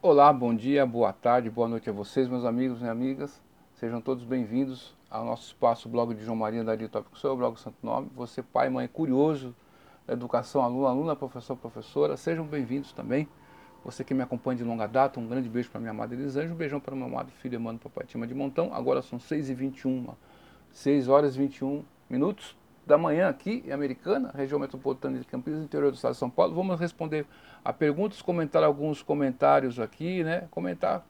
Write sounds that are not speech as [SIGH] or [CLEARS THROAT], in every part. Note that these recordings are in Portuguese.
Olá, bom dia, boa tarde, boa noite a vocês, meus amigos e amigas. Sejam todos bem-vindos ao nosso espaço, blog de João Maria da Tópico Sou, blog Santo Nome. Você, pai, mãe, curioso da educação, aluno, aluna, professor, professora, sejam bem-vindos também. Você que me acompanha de longa data, um grande beijo para minha amada Elisângela, um beijão para meu amado filho Emmanuel Papai Tima de Montão. Agora são 6h21, 6 horas e 21 minutos da manhã aqui em Americana, região metropolitana de Campinas, interior do estado de São Paulo. Vamos responder a perguntas, comentar alguns comentários aqui, né? Comentar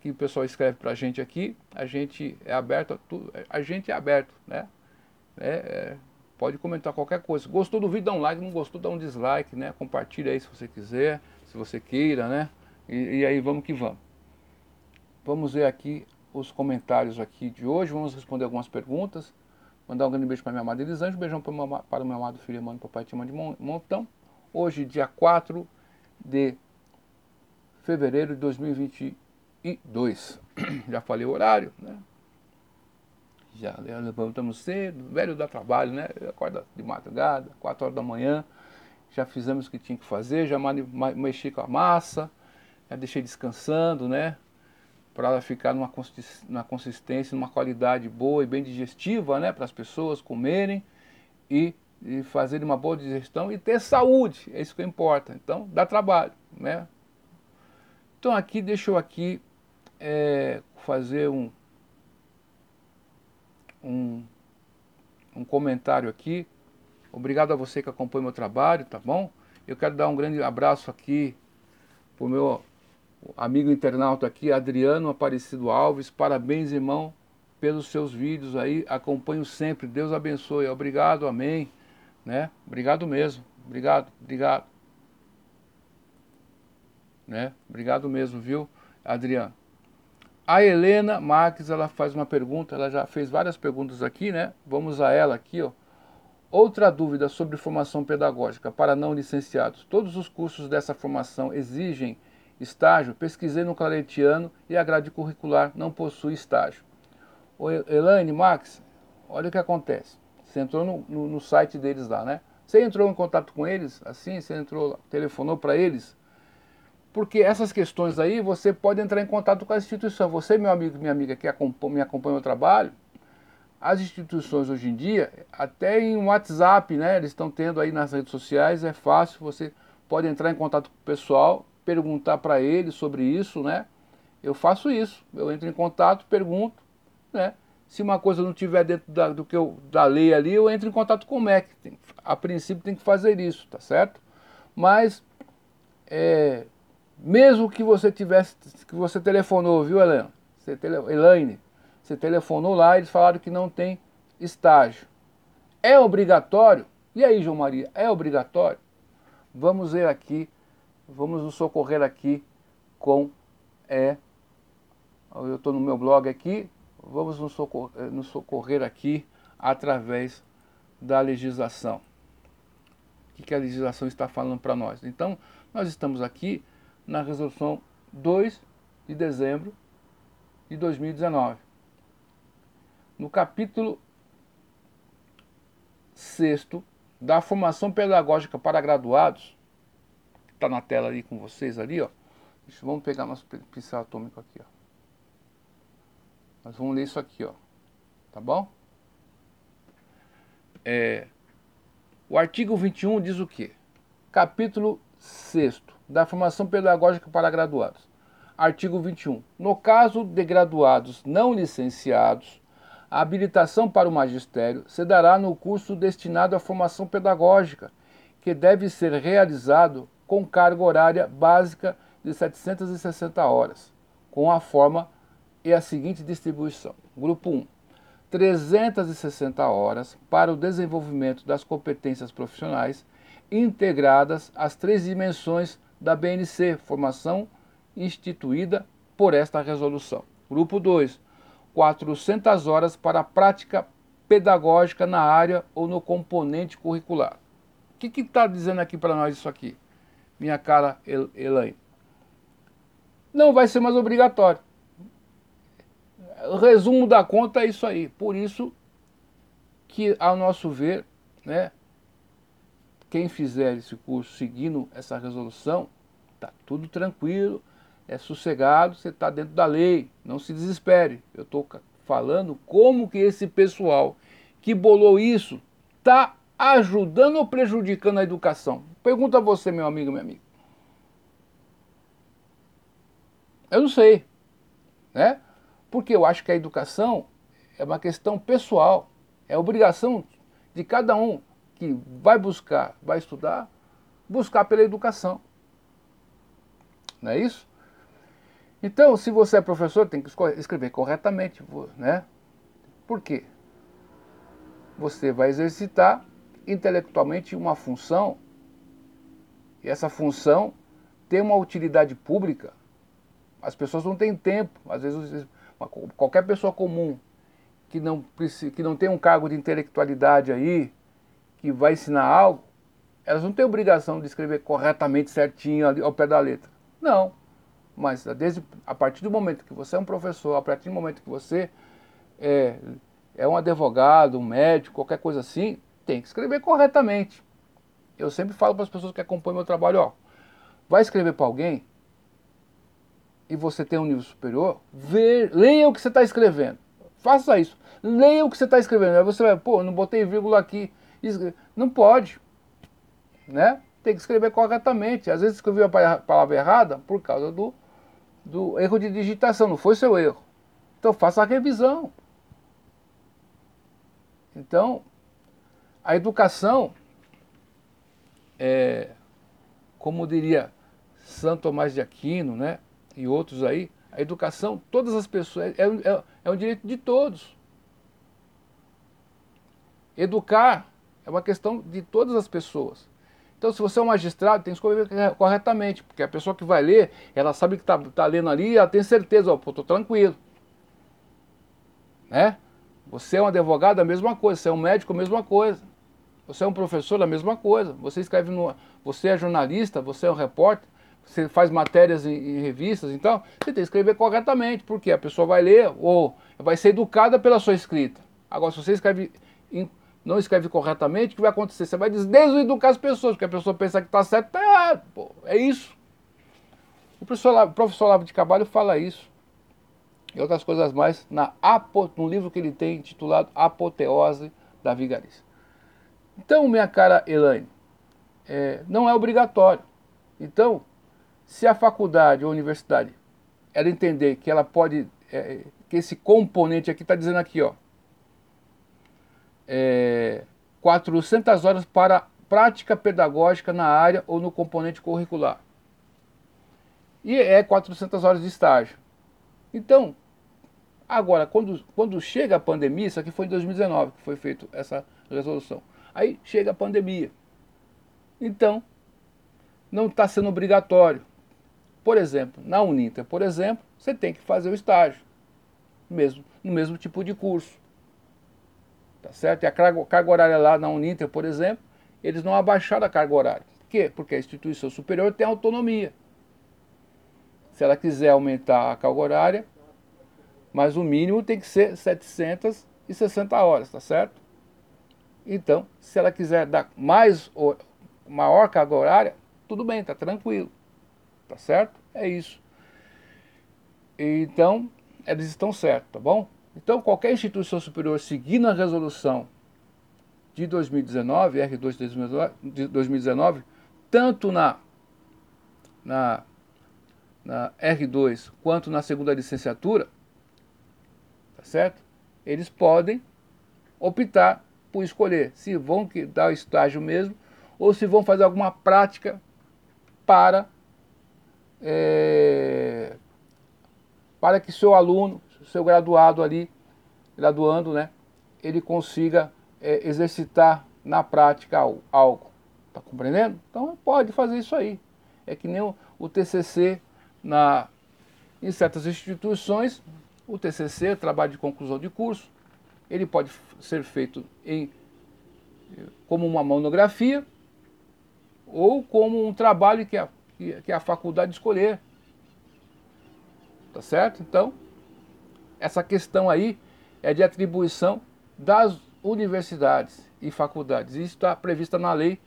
que o pessoal escreve para a gente aqui. A gente é aberto a tudo, a gente é aberto, né? É, é, pode comentar qualquer coisa. Gostou do vídeo, dá um like, não gostou, dá um dislike, né? Compartilha aí se você quiser, se você queira, né? E, e aí vamos que vamos. Vamos ver aqui os comentários aqui de hoje, vamos responder algumas perguntas. Mandar um grande beijo para minha amada Elisângela, um beijão meu, para o meu amado filho Emmanuel, papai Tima de Montão. Hoje, dia 4 de fevereiro de 2022. [CLEARS THROAT] Já falei o horário, né? Já levantamos cedo, velho dá trabalho, né? Acorda de madrugada, 4 horas da manhã. Já fizemos o que tinha que fazer, já mexi com a massa, já deixei descansando, né? Para ela ficar numa, consistência, numa qualidade boa e bem digestiva, né, para as pessoas comerem e, e fazerem uma boa digestão e ter saúde, é isso que importa. Então, dá trabalho, né? Então aqui, deixa eu aqui é, fazer um, um, um comentário aqui. Obrigado a você que acompanha meu trabalho, tá bom? Eu quero dar um grande abraço aqui para o meu amigo internauta aqui, Adriano Aparecido Alves, parabéns, irmão, pelos seus vídeos aí, acompanho sempre, Deus abençoe, obrigado, amém, né? Obrigado mesmo, obrigado, obrigado, né? Obrigado mesmo, viu, Adriano? A Helena Marques, ela faz uma pergunta, ela já fez várias perguntas aqui, né? Vamos a ela aqui, ó. Outra dúvida sobre formação pedagógica para não licenciados. Todos os cursos dessa formação exigem Estágio, pesquisei no Claretiano e a grade curricular não possui estágio. Ô, Elaine, Max, olha o que acontece. Você entrou no, no, no, site deles lá, né? Você entrou em contato com eles, assim, você entrou, telefonou para eles, porque essas questões aí você pode entrar em contato com a instituição. Você, meu amigo, minha amiga que acompanha, me acompanha o trabalho, as instituições hoje em dia, até em WhatsApp, né? Eles estão tendo aí nas redes sociais, é fácil, você pode entrar em contato com o pessoal perguntar para ele sobre isso, né? Eu faço isso, eu entro em contato, pergunto, né? Se uma coisa não tiver dentro da, do que eu, da lei ali, eu entro em contato com o MEC. Tem, a princípio tem que fazer isso, tá certo? Mas, é, mesmo que você tivesse, que você telefonou, viu, Helena? Você tele, Elaine, você telefonou lá, eles falaram que não tem estágio. É obrigatório? E aí, João Maria, é obrigatório? Vamos ver aqui vamos nos socorrer aqui com, é, eu estou no meu blog aqui, vamos nos socorrer, eh, nos socorrer aqui através da legislação. O que, que a legislação está falando para nós? Então, nós estamos aqui na resolução 2 de dezembro de 2019. No capítulo 6 da formação pedagógica para graduados, está na tela ali com vocês ali, ó. Vamos pegar nosso pincel atômico aqui, ó. Nós vamos ler isso aqui, ó. Tá bom? É, o artigo 21 diz o quê? Capítulo 6 da formação pedagógica para graduados. Artigo 21. No caso de graduados não licenciados, a habilitação para o magistério se dará no curso destinado à formação pedagógica, que deve ser realizado com carga horária básica de 760 horas, com a forma e a seguinte distribuição. Grupo 1, 360 horas para o desenvolvimento das competências profissionais integradas às três dimensões da BNC, formação instituída por esta resolução. Grupo 2, 400 horas para a prática pedagógica na área ou no componente curricular. O que está dizendo aqui para nós isso aqui? Minha cara Elaine. Não vai ser mais obrigatório. O resumo da conta é isso aí. Por isso que, ao nosso ver, né, quem fizer esse curso seguindo essa resolução, tá tudo tranquilo, é sossegado, você está dentro da lei, não se desespere. Eu estou falando como que esse pessoal que bolou isso está ajudando ou prejudicando a educação. Pergunta a você, meu amigo, meu amigo. Eu não sei, né? Porque eu acho que a educação é uma questão pessoal, é obrigação de cada um que vai buscar, vai estudar, buscar pela educação. Não é isso? Então, se você é professor, tem que escrever corretamente, né? Por quê? Você vai exercitar intelectualmente uma função, e essa função tem uma utilidade pública. As pessoas não têm tempo, às vezes qualquer pessoa comum que não, que não tem um cargo de intelectualidade aí, que vai ensinar algo, elas não têm obrigação de escrever corretamente, certinho, ali, ao pé da letra. Não. Mas desde, a partir do momento que você é um professor, a partir do momento que você é, é um advogado, um médico, qualquer coisa assim, tem que escrever corretamente. Eu sempre falo para as pessoas que acompanham meu trabalho, ó, vai escrever para alguém e você tem um nível superior, vê, leia o que você está escrevendo. Faça isso. Leia o que você está escrevendo. Aí você vai, pô, não botei vírgula aqui. Não pode. Né? Tem que escrever corretamente. Às vezes escreveu a palavra errada por causa do, do erro de digitação, não foi seu erro. Então faça a revisão. Então, a educação, é, como diria Santo Tomás de Aquino, né, e outros aí, a educação, todas as pessoas, é, é, é um direito de todos. Educar é uma questão de todas as pessoas. Então, se você é um magistrado, tem que escrever corretamente, porque a pessoa que vai ler, ela sabe que está tá lendo ali, ela tem certeza, ó, pô, tranquilo. Né? Você é um advogado, a mesma coisa. Você é um médico, a mesma coisa. Você é um professor, a mesma coisa. Você escreve no, você é jornalista, você é um repórter, você faz matérias em, em revistas, então você tem que escrever corretamente, porque a pessoa vai ler ou vai ser educada pela sua escrita. Agora, se você escreve não escreve corretamente, o que vai acontecer? Você vai deseducar as pessoas, porque a pessoa pensa que está certo, está errado. Pô, é isso. O professor, o professor Lavo de Cabalho fala isso. E outras coisas mais na, no livro que ele tem intitulado Apoteose da Vigarice. Então, minha cara Elaine, é, não é obrigatório. Então, se a faculdade ou a universidade ela entender que ela pode, é, que esse componente aqui está dizendo aqui, ó, é, 400 horas para prática pedagógica na área ou no componente curricular. E é 400 horas de estágio. Então, agora, quando, quando chega a pandemia, isso aqui foi em 2019 que foi feita essa resolução. Aí chega a pandemia. Então, não está sendo obrigatório. Por exemplo, na Uninter, por exemplo, você tem que fazer o estágio, mesmo, no mesmo tipo de curso. Tá certo? E a carga, horária lá na Uninter, por exemplo, eles não abaixaram a carga horária. Por quê? Porque a instituição superior tem autonomia. Se ela quiser aumentar a carga horária, mas o mínimo tem que ser 760 horas, tá certo? Então, se ela quiser dar mais maior carga horária, tudo bem, tá tranquilo. Tá certo? É isso. Então, eles estão certos, tá bom? Então, qualquer instituição superior seguindo a resolução de 2019, R2 de 2019, tanto na, na, na R2 quanto na segunda licenciatura, tá certo? Eles podem optar por escolher se vão dar o estágio mesmo ou se vão fazer alguma prática para, é, para que seu aluno seu graduado ali, graduando, né, ele consiga é, exercitar na prática algo. Tá compreendendo? Então pode fazer isso aí. É que nem o, o TCC na, em certas instituições, o TCC, trabalho de conclusão de curso, ele pode ser feito em, como uma monografia ou como um trabalho que a, que a faculdade escolher. Tá certo? Então, essa questão aí é de atribuição das universidades e faculdades. Isso está previsto na lei,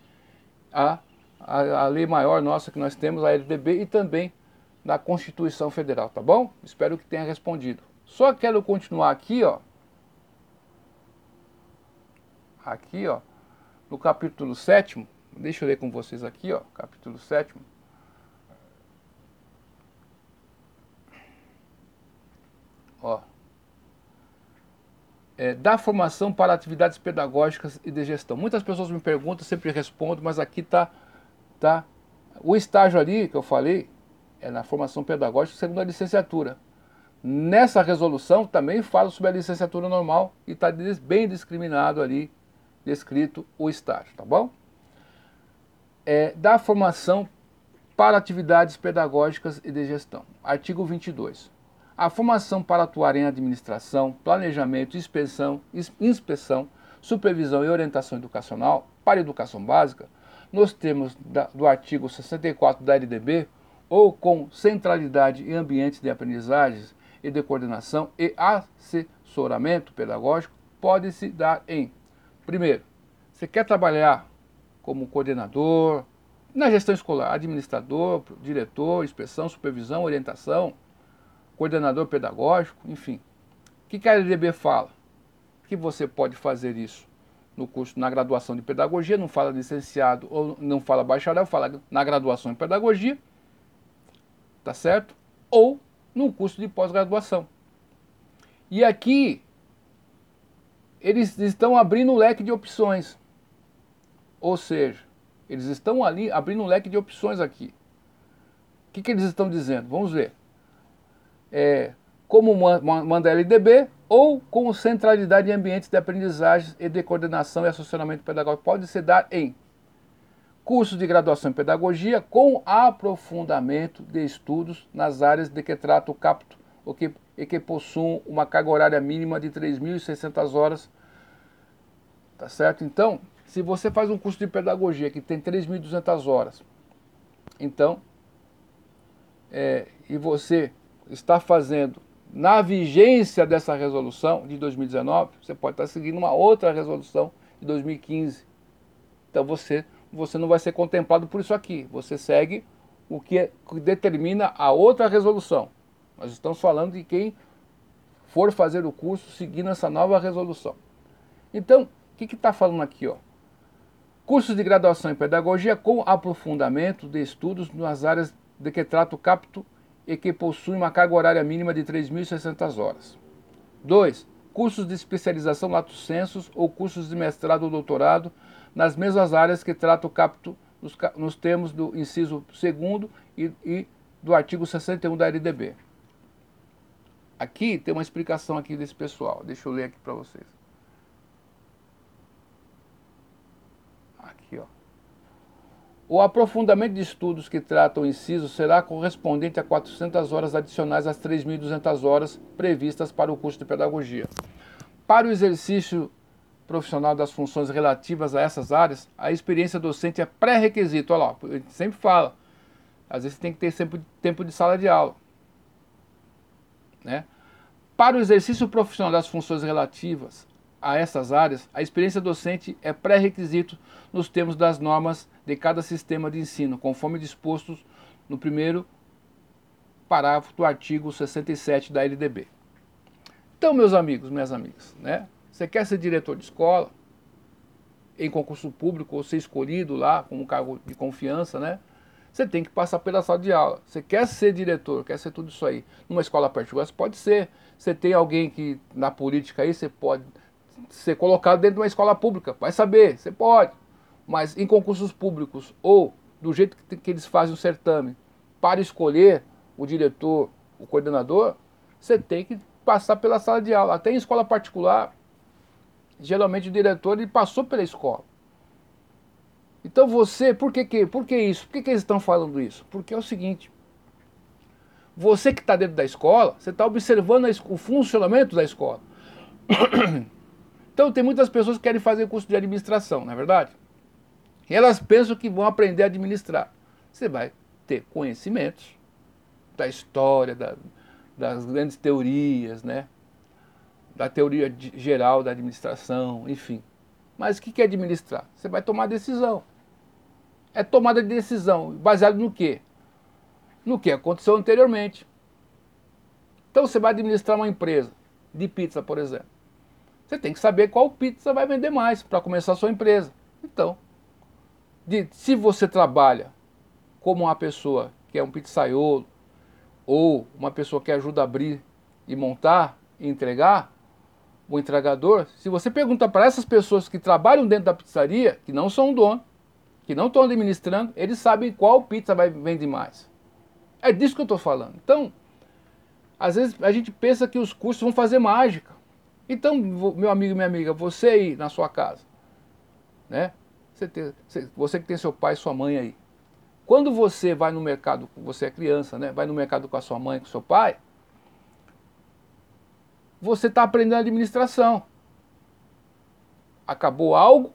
a, a, a, lei maior nossa que nós temos, a LDB, e também na Constituição Federal, tá bom? Espero que tenha respondido. Só quero continuar aqui, ó. Aqui, ó, no capítulo 7, deixa eu ler com vocês aqui, ó, capítulo 7. Ó. É, da formação para atividades pedagógicas e de gestão. Muitas pessoas me perguntam, sempre respondo, mas aqui tá, tá o estágio ali que eu falei é na formação pedagógica segundo a licenciatura. Nessa resolução também fala sobre a licenciatura normal e está bem discriminado ali, descrito o estágio, tá bom? É, da formação para atividades pedagógicas e de gestão. Artigo 22. A formação para atuar em administração, planejamento, inspeção, inspeção, supervisão e orientação educacional para educação básica, nos termos da, do artigo 64 da LDB, ou com centralidade em ambientes de aprendizagens e de coordenação e assessoramento pedagógico, pode se dar em, primeiro, você quer trabalhar como coordenador, na gestão escolar, administrador, diretor, inspeção, supervisão, orientação, coordenador pedagógico, enfim. O que a LDB fala? Que você pode fazer isso no curso, na graduação de pedagogia, não fala licenciado ou não fala bacharel, fala na graduação em pedagogia, tá certo? Ou num curso de pós-graduação. E aqui eles estão abrindo um leque de opções. Ou seja, eles estão ali abrindo um leque de opções aqui. O que, que eles estão dizendo? Vamos ver. É, como manda a LDB ou com centralidade em ambientes de aprendizagem e de coordenação e assessoramento pedagógico. Pode ser dar em cursos de graduação em pedagogia com aprofundamento de estudos nas áreas de que trata o capto o que, e que possuam uma carga horária mínima de 3.600 horas. Tá certo? Então, se você faz um curso de pedagogia que tem 3.200 horas, então, é, e você está fazendo na vigência dessa resolução de 2019, você pode estar seguindo uma outra resolução de 2015. Então você você não vai ser contemplado por isso aqui. Você segue o que, que determina a outra resolução. Nós estamos falando de quem for fazer o curso seguindo essa nova resolução. Então, o que está falando aqui? Ó? Cursos de graduação em pedagogia com aprofundamento de estudos nas áreas de que trata o capto e que possuem uma carga horária mínima de 3.600 horas. 2. Cursos de especialização lato sensus ou cursos de mestrado ou doutorado nas mesmas áreas que trata o capto nos, nos termos do inciso 2 e, e do artigo 61 da LDB. Aqui tem uma explicação aqui desse pessoal. Deixa eu ler aqui para vocês. Aqui, ó. O aprofundamento de estudos que tratam o inciso será correspondente a 400 horas adicionais às 3.200 horas previstas para o curso de pedagogia. Para o exercício profissional das funções relativas a essas áreas, a experiência docente é pré-requisito. Olha lá, a gente sempre fala. Às vezes tem que ter sempre tempo de sala de aula. Né? Para o exercício profissional das funções relativas a essas áreas, a experiência docente é pré-requisito nos termos das normas de cada sistema de ensino, conforme dispostos no primeiro parágrafo do artigo 67 da LDB. Então, meus amigos, minhas amigas, né? Você quer ser diretor de escola, em concurso público, ou ser escolhido lá com um cargo de confiança, né? Você tem que passar pela sala de aula. Você quer ser diretor, quer ser tudo isso aí. Numa escola particular, você pode ser. Você tem alguém que, na política aí, você pode ser colocado dentro de uma escola pública. Vai saber, você pode. Mas em concursos públicos, ou do jeito que, que eles fazem o certame, para escolher o diretor, o coordenador, você tem que passar pela sala de aula. Até em escola particular, geralmente o diretor ele passou pela escola. Então você, por que, que, por que isso? Por que, que eles estão falando isso? Porque é o seguinte, você que está dentro da escola, você está observando o funcionamento da escola. [COUGHS] Então tem muitas pessoas que querem fazer curso de administração, não é verdade? E elas pensam que vão aprender a administrar. Você vai ter conhecimentos da história, da, das grandes teorias, né? da teoria geral da administração, enfim. Mas o que é administrar? Você vai tomar decisão. É tomada de decisão, baseado no quê? no que aconteceu anteriormente. Então você vai administrar uma empresa de pizza, por exemplo. Você tem que saber qual pizza vai vender mais para começar a sua empresa. Então, de, se você trabalha como uma pessoa que é um pizzaiolo ou uma pessoa que ajuda a abrir e montar e entregar, o entregador, se você pergunta para essas pessoas que trabalham dentro da pizzaria, que não são dono, que não estão administrando, eles sabem qual pizza vai vender mais. É disso que eu estou falando. Então, às vezes a gente pensa que os cursos vão fazer mágica. Então, meu amigo e minha amiga, você aí na sua casa, né? Você, tem, você que tem seu pai e sua mãe aí. Quando você vai no mercado, você é criança, né? Vai no mercado com a sua mãe, com seu pai, você está aprendendo administração. Acabou algo,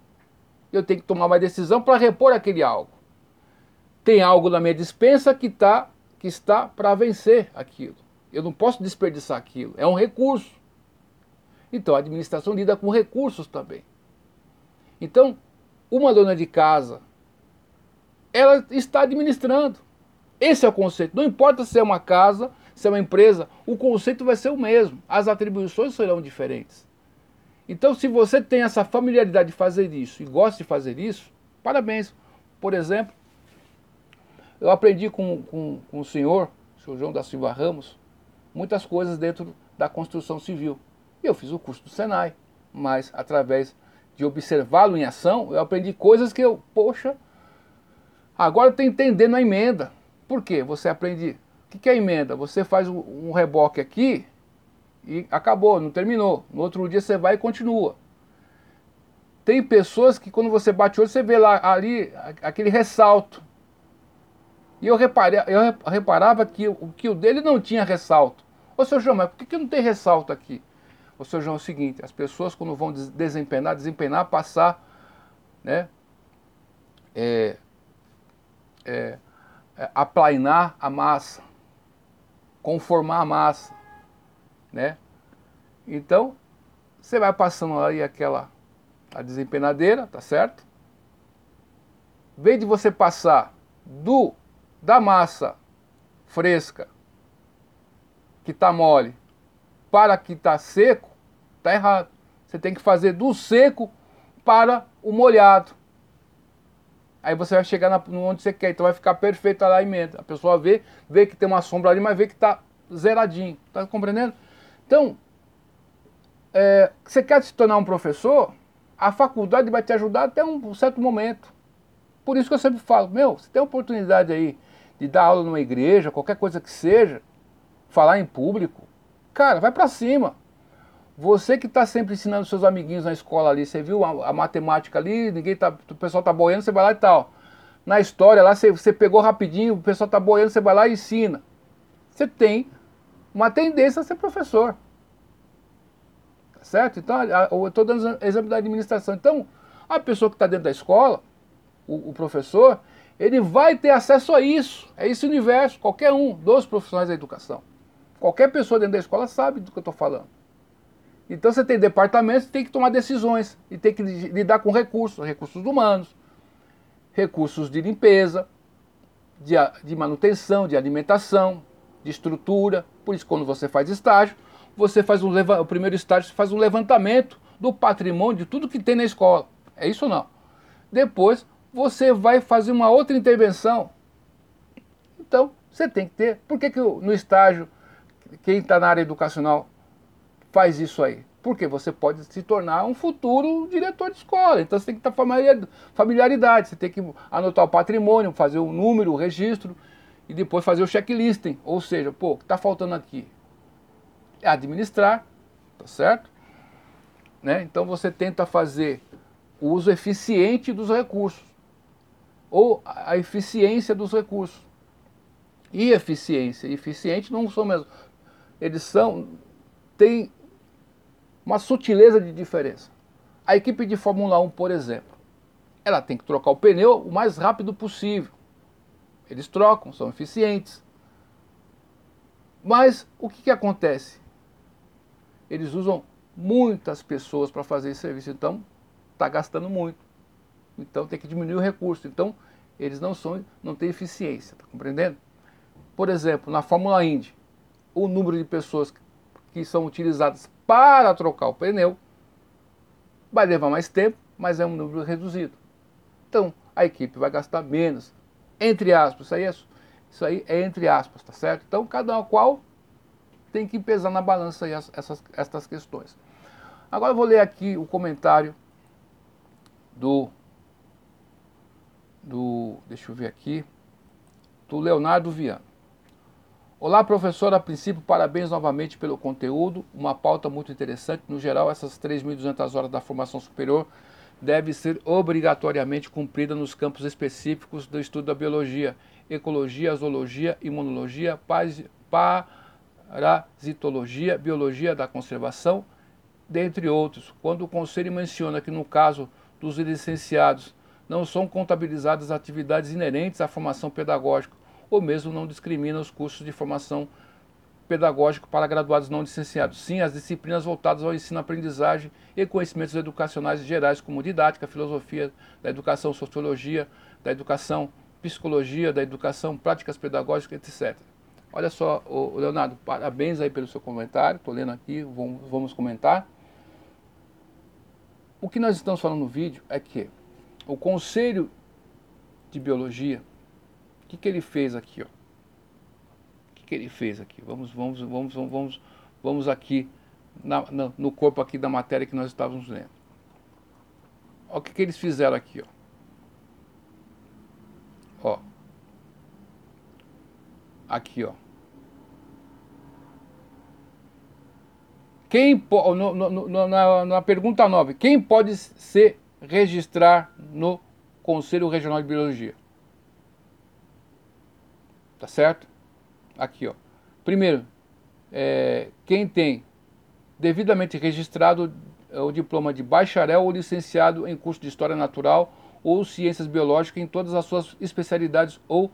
eu tenho que tomar uma decisão para repor aquele algo. Tem algo na minha dispensa que, tá, que está para vencer aquilo. Eu não posso desperdiçar aquilo. É um recurso. Então a administração lida com recursos também. Então, uma dona de casa, ela está administrando. Esse é o conceito. Não importa se é uma casa, se é uma empresa, o conceito vai ser o mesmo, as atribuições serão diferentes. Então, se você tem essa familiaridade de fazer isso e gosta de fazer isso, parabéns. Por exemplo, eu aprendi com, com, com o senhor, o senhor João da Silva Ramos, muitas coisas dentro da construção civil. E eu fiz o curso do Senai, mas através de observá-lo em ação, eu aprendi coisas que eu, poxa, agora eu estou entendendo a emenda. Por quê? Você aprende o que, é emenda? Você faz um reboque aqui e acabou, não terminou. No outro dia você vai e continua. Tem pessoas que quando você bate o olho, você vê lá ali aquele ressalto. E eu, reparei, eu reparava que, que o dele não tinha ressalto. Ô seu João, mas por que, que não tem ressalto aqui? Ô seu João, é o seguinte, as pessoas quando vão desempenar, desempenar, passar, né? É, é, é, aplainar a massa conformar a massa, né? Então, você vai passando aí aquela a desempenadeira, tá certo? Em vez de você passar do da massa fresca que está mole para que está seco, tá errado. Você tem que fazer do seco para o molhado. Aí você vai chegar na, onde você quer, então vai ficar perfeito a emenda. A pessoa vê, vê que tem uma sombra ali, mas vê que está zeradinho. Está compreendendo? Então, é, você quer se tornar um professor, a faculdade vai te ajudar até um certo momento. Por isso que eu sempre falo, meu, você tem oportunidade aí de dar aula numa igreja, qualquer coisa que seja, falar em público, cara, vai para cima. Você que está sempre ensinando seus amiguinhos na escola ali, você viu a, a, matemática ali, ninguém tá, o pessoal tá boiando, você vai lá e tal. Na história lá, você, você pegou rapidinho, o pessoal tá boiando, você vai lá e ensina. Você tem uma tendência a ser professor. Tá certo? Então, eu estou dando exemplo da administração. Então, a pessoa que está dentro da escola, o, o professor, ele vai ter acesso a isso, é esse universo, qualquer um dos profissionais da educação. Qualquer pessoa dentro da escola sabe do que eu estou falando. Então você tem departamentos que tem que tomar decisões e tem que lidar com recursos, recursos humanos, recursos de limpeza, de, de manutenção, de alimentação, de estrutura. Por isso, quando você faz estágio, você faz um o primeiro estágio, você faz um levantamento do patrimônio de tudo que tem na escola. É isso ou não? Depois você vai fazer uma outra intervenção. Então, você tem que ter. Por que, que no estágio, quem está na área educacional faz isso aí? Porque você pode se tornar um futuro diretor de escola. Então você tem que estar familiaridade, você tem que anotar o patrimônio, fazer o número, o registro e depois fazer o checklisting. Ou seja, pô, o que está faltando aqui? É administrar, tá certo? Né? Então você tenta fazer o uso eficiente dos recursos ou a eficiência dos recursos. E eficiência e eficiente não são mesmo. Eles são, têm uma sutileza de diferença. A equipe de Fórmula 1, por exemplo, ela tem que trocar o pneu o mais rápido possível. Eles trocam, são eficientes. Mas o que, que acontece? Eles usam muitas pessoas para fazer esse serviço, então está gastando muito. Então tem que diminuir o recurso. Então eles não são, não têm eficiência, está compreendendo? por exemplo, na Fórmula Indy, o número de pessoas que são utilizadas para trocar o pneu vai levar mais tempo, mas é um número reduzido. Então, a equipe vai gastar menos. Entre aspas, isso aí é, isso aí é entre aspas, tá certo? Então, cada qual tem que pesar na balança essas, essas questões. Agora eu vou ler aqui o comentário do, do deixa eu ver aqui, do Leonardo Viana. Olá, professor. A princípio, parabéns novamente pelo conteúdo. Uma pauta muito interessante. No geral, essas 3.200 horas da formação superior devem ser obrigatoriamente cumprida nos campos específicos do estudo da biologia, ecologia, zoologia, imunologia, parasitologia, biologia da conservação, dentre outros. Quando o Conselho menciona que, no caso dos licenciados, não são contabilizadas atividades inerentes à formação pedagógica ou mesmo não discrimina os cursos de formação pedagógico para graduados não licenciados. Sim, as disciplinas voltadas ao ensino-aprendizagem e conhecimentos educacionais gerais, como didática, filosofia da educação, sociologia, da educação, psicologia, da educação, práticas pedagógicas, etc. Olha só, Leonardo, parabéns aí pelo seu comentário, estou lendo aqui, vamos comentar. O que nós estamos falando no vídeo é que o Conselho de Biologia o que, que ele fez aqui? Ó? Que, ele fez aqui? Vamos, vamos, vamos, vamos, vamos aqui na, na, no corpo aqui da matéria que nós estávamos lendo. Olha o que, que eles fizeram aqui. Ó. ó. Aqui, ó. Quem na, na pergunta 9, quem pode se registrar no Conselho Regional de Biologia? Tá certo? Aqui, ó. Primeiro, é, quem tem devidamente registrado é, o diploma de bacharel ou licenciado em curso de História Natural ou Ciências Biológicas em todas as suas especialidades ou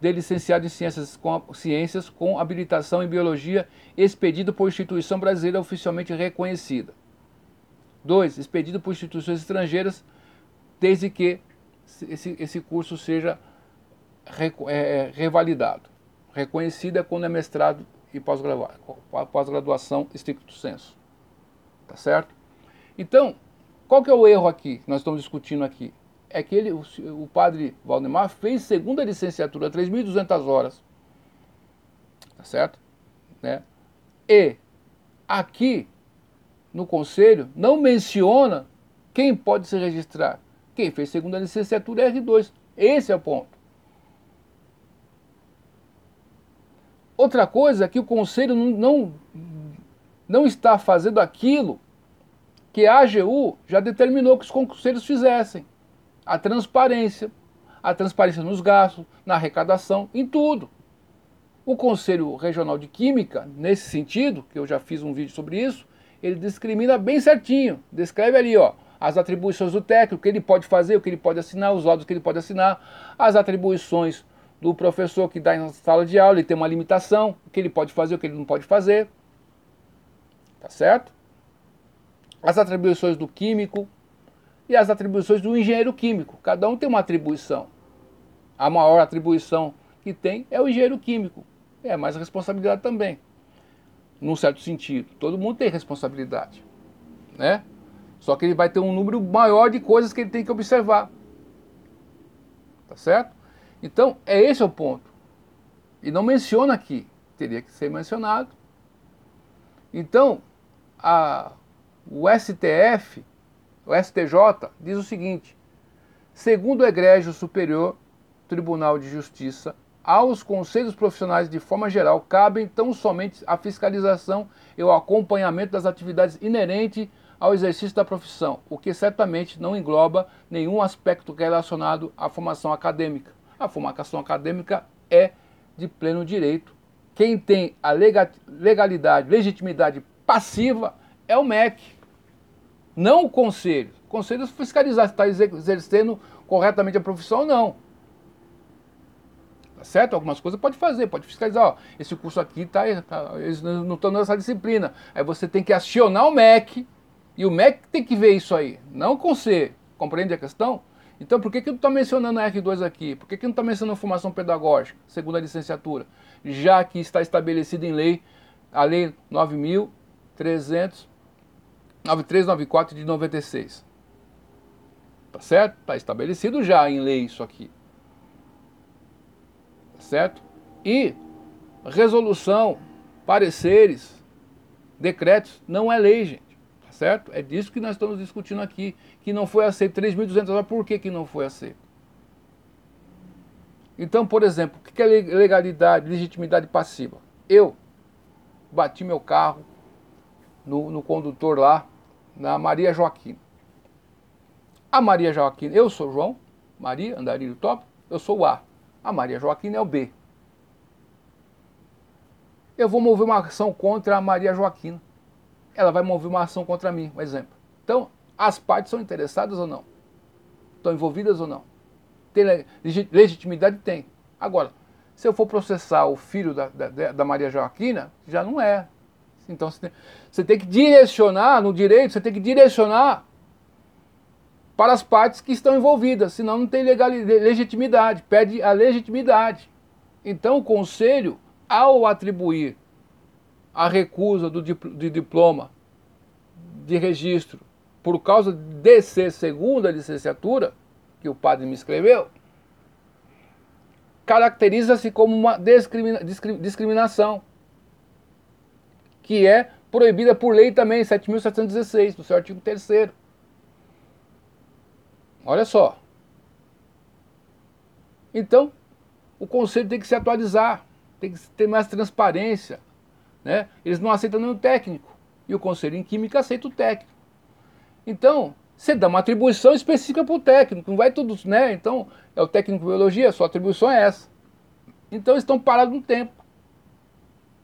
de licenciado em Ciências com, ciências com habilitação em Biologia expedido por instituição brasileira oficialmente reconhecida. 2. Expedido por instituições estrangeiras, desde que esse, esse curso seja é, é, revalidado. Reconhecido é quando é mestrado e pós-graduação estricto senso. Tá certo? Então, qual que é o erro aqui que nós estamos discutindo aqui? É que ele, o, o padre Valdemar fez segunda licenciatura, 3.200 horas. Tá certo? Né? E aqui no conselho não menciona quem pode se registrar. Quem fez segunda licenciatura é R2. Esse é o ponto. Outra coisa é que o conselho não, não está fazendo aquilo que a AGU já determinou que os conselhos fizessem. A transparência, a transparência nos gastos, na arrecadação, em tudo. O Conselho Regional de Química, nesse sentido, que eu já fiz um vídeo sobre isso, ele discrimina bem certinho. Descreve ali, ó, as atribuições do técnico, o que ele pode fazer, o que ele pode assinar, os laudos que ele pode assinar, as atribuições do professor que dá em sala de aula, ele tem uma limitação, o que ele pode fazer, o que ele não pode fazer. Tá certo? As atribuições do químico e as atribuições do engenheiro químico. Cada um tem uma atribuição. A maior atribuição que tem é o engenheiro químico. É mais responsabilidade também. Num certo sentido. Todo mundo tem responsabilidade. Né? Só que ele vai ter um número maior de coisas que ele tem que observar. Tá certo? Então, é esse o ponto. E não menciona aqui, teria que ser mencionado. Então, a, o STF, o STJ, diz o seguinte: segundo o Egrégio Superior Tribunal de Justiça, aos conselhos profissionais, de forma geral, cabem tão somente a fiscalização e o acompanhamento das atividades inerentes ao exercício da profissão, o que certamente não engloba nenhum aspecto relacionado à formação acadêmica. A formação acadêmica é de pleno direito. Quem tem a legalidade, legitimidade passiva é o MEC, não o conselho. O conselho fiscalizar se está exercendo corretamente a profissão ou não. Tá certo? Algumas coisas pode fazer, pode fiscalizar. Ó, esse curso aqui tá, tá eles não estão nessa disciplina. Aí você tem que acionar o MEC e o MEC tem que ver isso aí, não o conselho. Compreende a questão? Então, por que, que não está mencionando a R2 aqui? Por que, que não está mencionando formação pedagógica, segunda licenciatura? já que está estabelecido em lei, a lei 9394 de 96. Tá certo? Está estabelecido já em lei isso aqui. Tá certo? E resolução, pareceres, decretos não é lei, gente. Certo? É disso que nós estamos discutindo aqui, que não foi aceito 3.200 horas. Por que, que não foi aceito? Então, por exemplo, o que é legalidade, legitimidade passiva? Eu bati meu carro no, no condutor lá, na Maria Joaquim. A Maria Joaquim, eu sou João, Maria, andarilho top, eu sou o A. A Maria Joaquim é o B. Eu vou mover uma ação contra a Maria Joaquim. Ela vai mover uma ação contra mim, um exemplo. Então, as partes são interessadas ou não? Estão envolvidas ou não? Tem legitimidade? Tem. Agora, se eu for processar o filho da, da, da Maria Joaquina, já não é. Então você tem, você tem que direcionar no direito, você tem que direcionar para as partes que estão envolvidas, senão não tem legitimidade, pede a legitimidade. Então o conselho, ao atribuir a recusa do de diploma de registro por causa de ser segunda licenciatura, que o padre me escreveu, caracteriza-se como uma discrimina discriminação, que é proibida por lei também, 7.716, do seu artigo 3 Olha só. Então, o conselho tem que se atualizar, tem que ter mais transparência. Né? Eles não aceitam nenhum técnico. E o conselho em química aceita o técnico. Então, você dá uma atribuição específica para o técnico, não vai tudo, né? Então, é o técnico de biologia, sua atribuição é essa. Então, eles estão parados no tempo.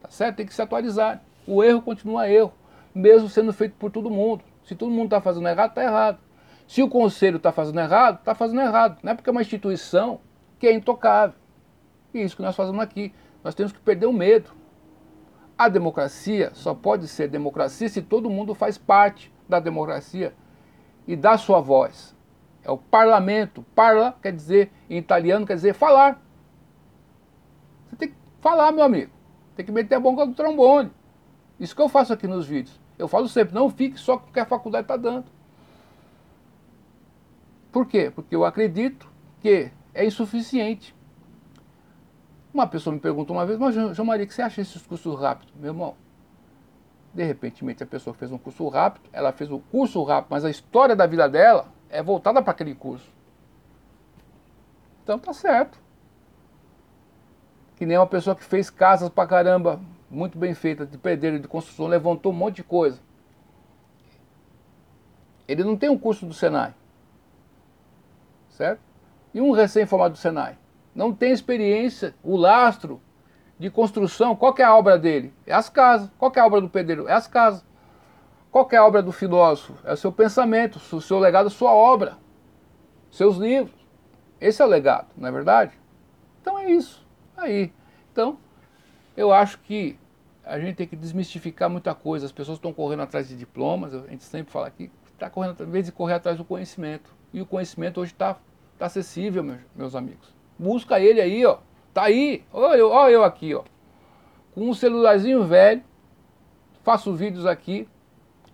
Tá certo? Tem que se atualizar. O erro continua erro, mesmo sendo feito por todo mundo. Se todo mundo está fazendo errado, está errado. Se o conselho está fazendo errado, está fazendo errado. Não é porque é uma instituição que é intocável. E isso que nós fazemos aqui. Nós temos que perder o medo. A democracia só pode ser democracia se todo mundo faz parte da democracia e dá sua voz. É o parlamento. Parla quer dizer, em italiano, quer dizer falar. Você tem que falar, meu amigo. Tem que meter a boca do trombone. Isso que eu faço aqui nos vídeos. Eu falo sempre, não fique só com o que a faculdade está dando. Por quê? Porque eu acredito que é insuficiente. Uma pessoa me perguntou uma vez, mas João Maria, o que você acha desses cursos rápidos? Meu irmão, de repente a pessoa fez um curso rápido, ela fez o curso rápido, mas a história da vida dela é voltada para aquele curso. Então tá certo. Que nem uma pessoa que fez casas pra caramba, muito bem feitas, de pedreiro, de construção, levantou um monte de coisa. Ele não tem um curso do Senai certo? E um recém-formado do Senai. Não tem experiência, o lastro de construção, qual é a obra dele? É as casas. Qual é a obra do pedreiro? É as casas. Qual é a obra do filósofo? É o seu pensamento, o seu legado, sua obra, seus livros. Esse é o legado, não é verdade? Então é isso. Aí. Então, eu acho que a gente tem que desmistificar muita coisa. As pessoas estão correndo atrás de diplomas, a gente sempre fala aqui, está correndo, em vez de correr atrás do conhecimento. E o conhecimento hoje está Está acessível, meus, meus amigos. Busca ele aí, ó. Tá aí. Olha eu, ó eu aqui, ó. Com um celularzinho velho, faço vídeos aqui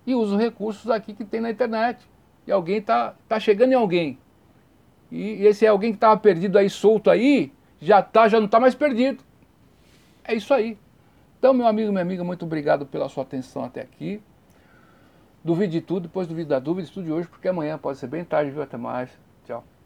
e uso recursos aqui que tem na internet. E alguém tá, tá chegando em alguém. E esse é alguém que estava perdido aí, solto aí, já tá, já não está mais perdido. É isso aí. Então, meu amigo, minha amiga, muito obrigado pela sua atenção até aqui. Duvide de tudo, depois duvide da dúvida, estude hoje, porque amanhã pode ser bem tarde, viu? Até mais. Tchau.